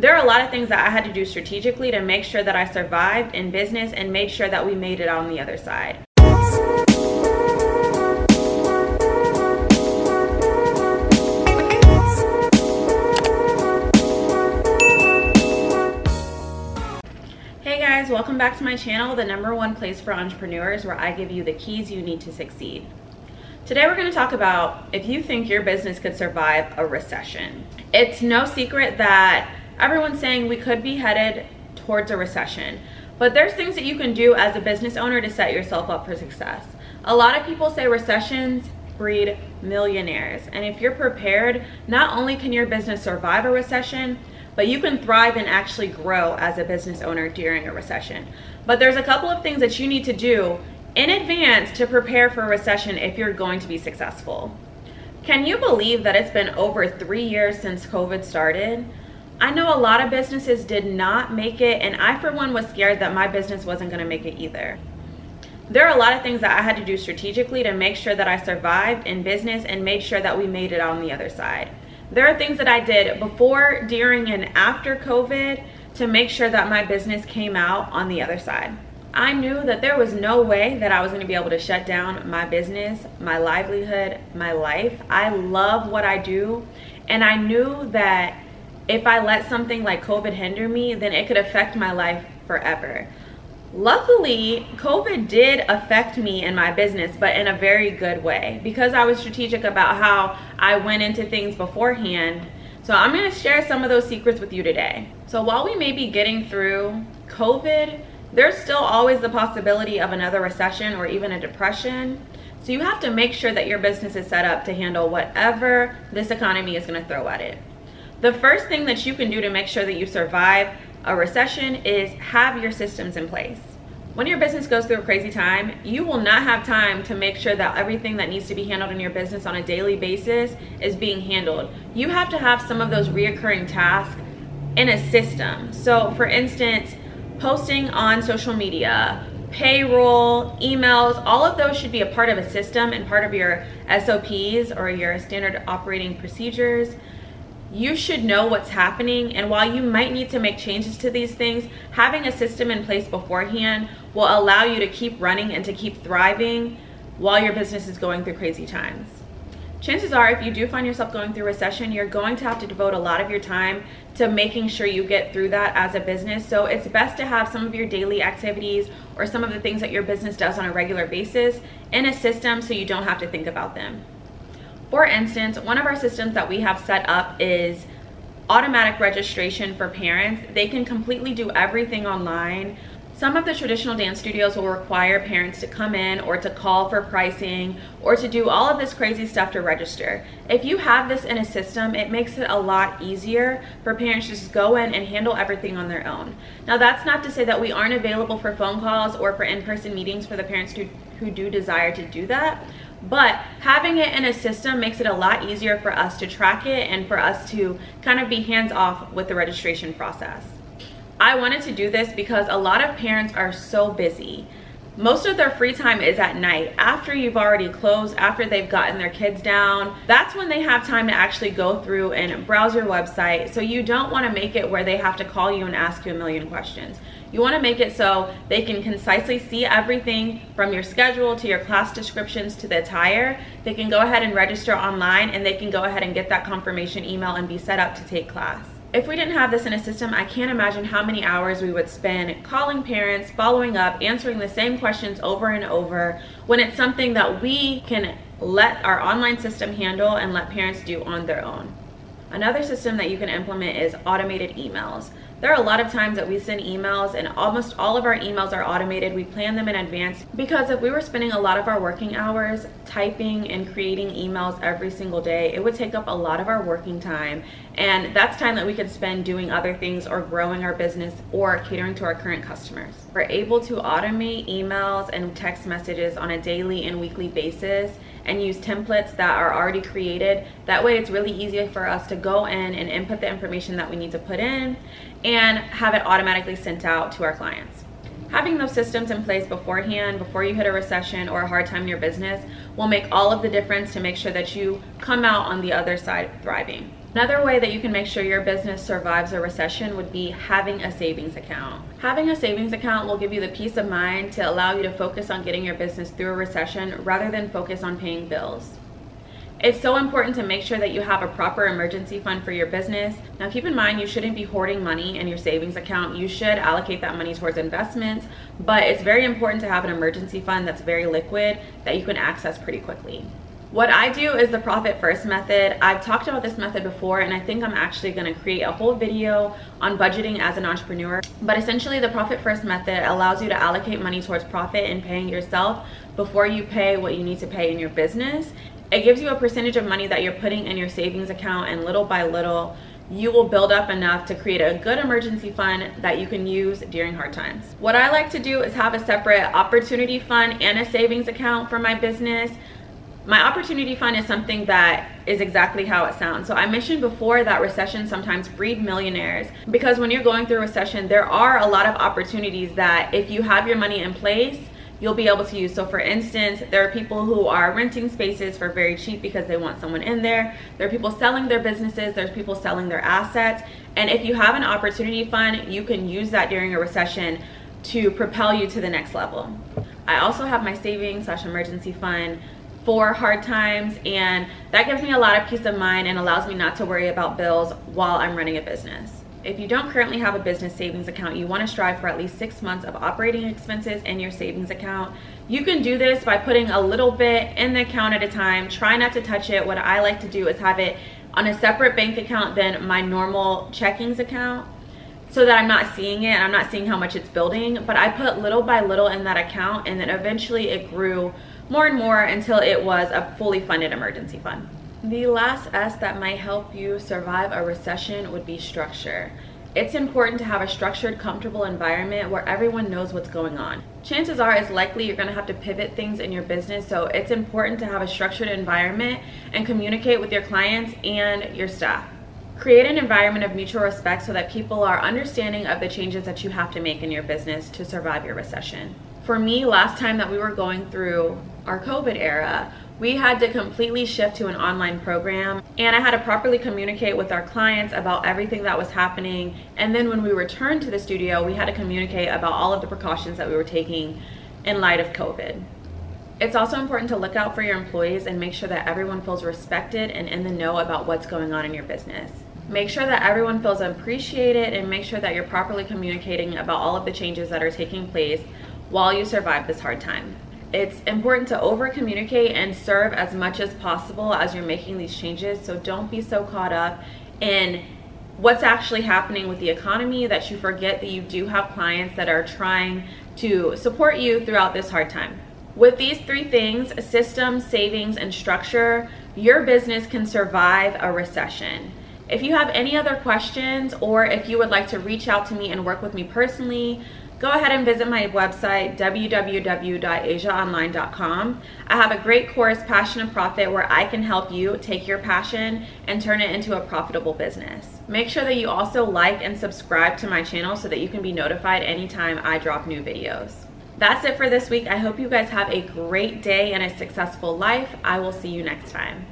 There are a lot of things that I had to do strategically to make sure that I survived in business and made sure that we made it on the other side. Hey guys, welcome back to my channel, the number one place for entrepreneurs where I give you the keys you need to succeed. Today we're going to talk about if you think your business could survive a recession. It's no secret that everyone's saying we could be headed towards a recession, but there's things that you can do as a business owner to set yourself up for success. A lot of people say recessions breed millionaires, and if you're prepared, not only can your business survive a recession, but you can thrive and actually grow as a business owner during a recession. But there's a couple of things that you need to do in advance to prepare for a recession if you're going to be successful. Can you believe that it's been over three years since COVID started? I know a lot of businesses did not make it, and I, for one, was scared that my business wasn't to make it either. There are a lot of things that I had to do strategically to make sure that I survived in business and made sure that we made it on the other side. There are things that I did before, during, and after COVID to make sure that my business came out on the other side. I knew that there was no way that I was going to be able to shut down my business, my livelihood, my life. I love what I do, and I knew that if I let something like COVID hinder me, then it could affect my life forever. Luckily, COVID did affect me and my business, but in a very good way because I was strategic about how I went into things beforehand. So, I'm going to share some of those secrets with you today. So, while we may be getting through COVID, there's still always the possibility of another recession or even a depression. So, you have to make sure that your business is set up to handle whatever this economy is going to throw at it. The first thing that you can do to make sure that you survive a recession is have your systems in place. When your business goes through a crazy time, you will not have time to make sure that everything that needs to be handled in your business on a daily basis is being handled. You have to have some of those reoccurring tasks in a system. So, for instance, posting on social media, payroll, emails, all of those should be a part of a system and part of your SOPs or your standard operating procedures you should know what's happening and while you might need to make changes to these things having a system in place beforehand will allow you to keep running and to keep thriving while your business is going through crazy times. Chances are if you do find yourself going through recession you're going to have to devote a lot of your time to making sure you get through that as a business. So it's best to have some of your daily activities or some of the things that your business does on a regular basis in a system so you don't have to think about them for instance, one of our systems that we have set up is automatic registration for parents. They can completely do everything online. Some of the traditional dance studios will require parents to come in or to call for pricing or to do all of this crazy stuff to register. If you have this in a system, it makes it a lot easier for parents to just go in and handle everything on their own. Now, that's not to say that we aren't available for phone calls or for in person meetings for the parents who, who do desire to do that. But having it in a system makes it a lot easier for us to track it and for us to kind of be hands off with the registration process. I wanted to do this because a lot of parents are so busy. Most of their free time is at night after you've already closed, after they've gotten their kids down. That's when they have time to actually go through and browse your website. So you don't want to make it where they have to call you and ask you a million questions. You want to make it so they can concisely see everything from your schedule to your class descriptions to the attire. They can go ahead and register online and they can go ahead and get that confirmation email and be set up to take class. If we didn't have this in a system, I can't imagine how many hours we would spend calling parents, following up, answering the same questions over and over when it's something that we can let our online system handle and let parents do on their own. Another system that you can implement is automated emails. There are a lot of times that we send emails and almost all of our emails are automated. We plan them in advance because if we were spending a lot of our working hours typing and creating emails every single day, it would take up a lot of our working time. And that's time that we could spend doing other things or growing our business or catering to our current customers. We're able to automate emails and text messages on a daily and weekly basis and use templates that are already created. That way it's really easy for us to go in and input the information that we need to put in and have it automatically sent out to our clients. Having those systems in place beforehand, before you hit a recession or a hard time in your business, will make all of the difference to make sure that you come out on the other side thriving. Another way that you can make sure your business survives a recession would be having a savings account. Having a savings account will give you the peace of mind to allow you to focus on getting your business through a recession rather than focus on paying bills. It's so important to make sure that you have a proper emergency fund for your business. Now keep in mind you shouldn't be hoarding money in your savings account. You should allocate that money towards investments, but it's very important to have an emergency fund that's very liquid that you can access pretty quickly. What I do is the profit first method. I've talked about this method before and I think I'm actually gonna create a whole video on budgeting as an entrepreneur. But essentially the profit first method allows you to allocate money towards profit and paying yourself before you pay what you need to pay in your business. It gives you a percentage of money that you're putting in your savings account and little by little you will build up enough to create a good emergency fund that you can use during hard times. What I like to do is have a separate opportunity fund and a savings account for my business my opportunity fund is something that is exactly how it sounds. So I mentioned before that recession sometimes breed millionaires because when you're going through a recession, there are a lot of opportunities that if you have your money in place, you'll be able to use. So for instance, there are people who are renting spaces for very cheap because they want someone in there. There are people selling their businesses, there's people selling their assets. And if you have an opportunity fund, you can use that during a recession to propel you to the next level. I also have my savings slash emergency fund for hard times and that gives me a lot of peace of mind and allows me not to worry about bills while I'm running a business. If you don't currently have a business savings account, you want to strive for at least six months of operating expenses in your savings account. You can do this by putting a little bit in the account at a time. Try not to touch it. What I like to do is have it on a separate bank account than my normal checkings account so that I'm not seeing it I'm not seeing how much it's building. But I put little by little in that account and then eventually it grew more and more until it was a fully funded emergency fund. The last S that might help you survive a recession would be structure. It's important to have a structured, comfortable environment where everyone knows what's going on. Chances are it's likely you're gonna have to pivot things in your business, so it's important to have a structured environment and communicate with your clients and your staff. Create an environment of mutual respect so that people are understanding of the changes that you have to make in your business to survive your recession. For me, last time that we were going through our COVID era, we had to completely shift to an online program and I had to properly communicate with our clients about everything that was happening. And then when we returned to the studio, we had to communicate about all of the precautions that we were taking in light of COVID. It's also important to look out for your employees and make sure that everyone feels respected and in the know about what's going on in your business. Make sure that everyone feels appreciated and make sure that you're properly communicating about all of the changes that are taking place while you survive this hard time it's important to over communicate and serve as much as possible as you're making these changes. So don't be so caught up in what's actually happening with the economy that you forget that you do have clients that are trying to support you throughout this hard time. With these three things, system, savings, and structure, your business can survive a recession. If you have any other questions or if you would like to reach out to me and work with me personally, go ahead and visit my website, www.ashiaonline.com. I have a great course, Passion and Profit, where I can help you take your passion and turn it into a profitable business. Make sure that you also like and subscribe to my channel so that you can be notified anytime I drop new videos. That's it for this week. I hope you guys have a great day and a successful life. I will see you next time.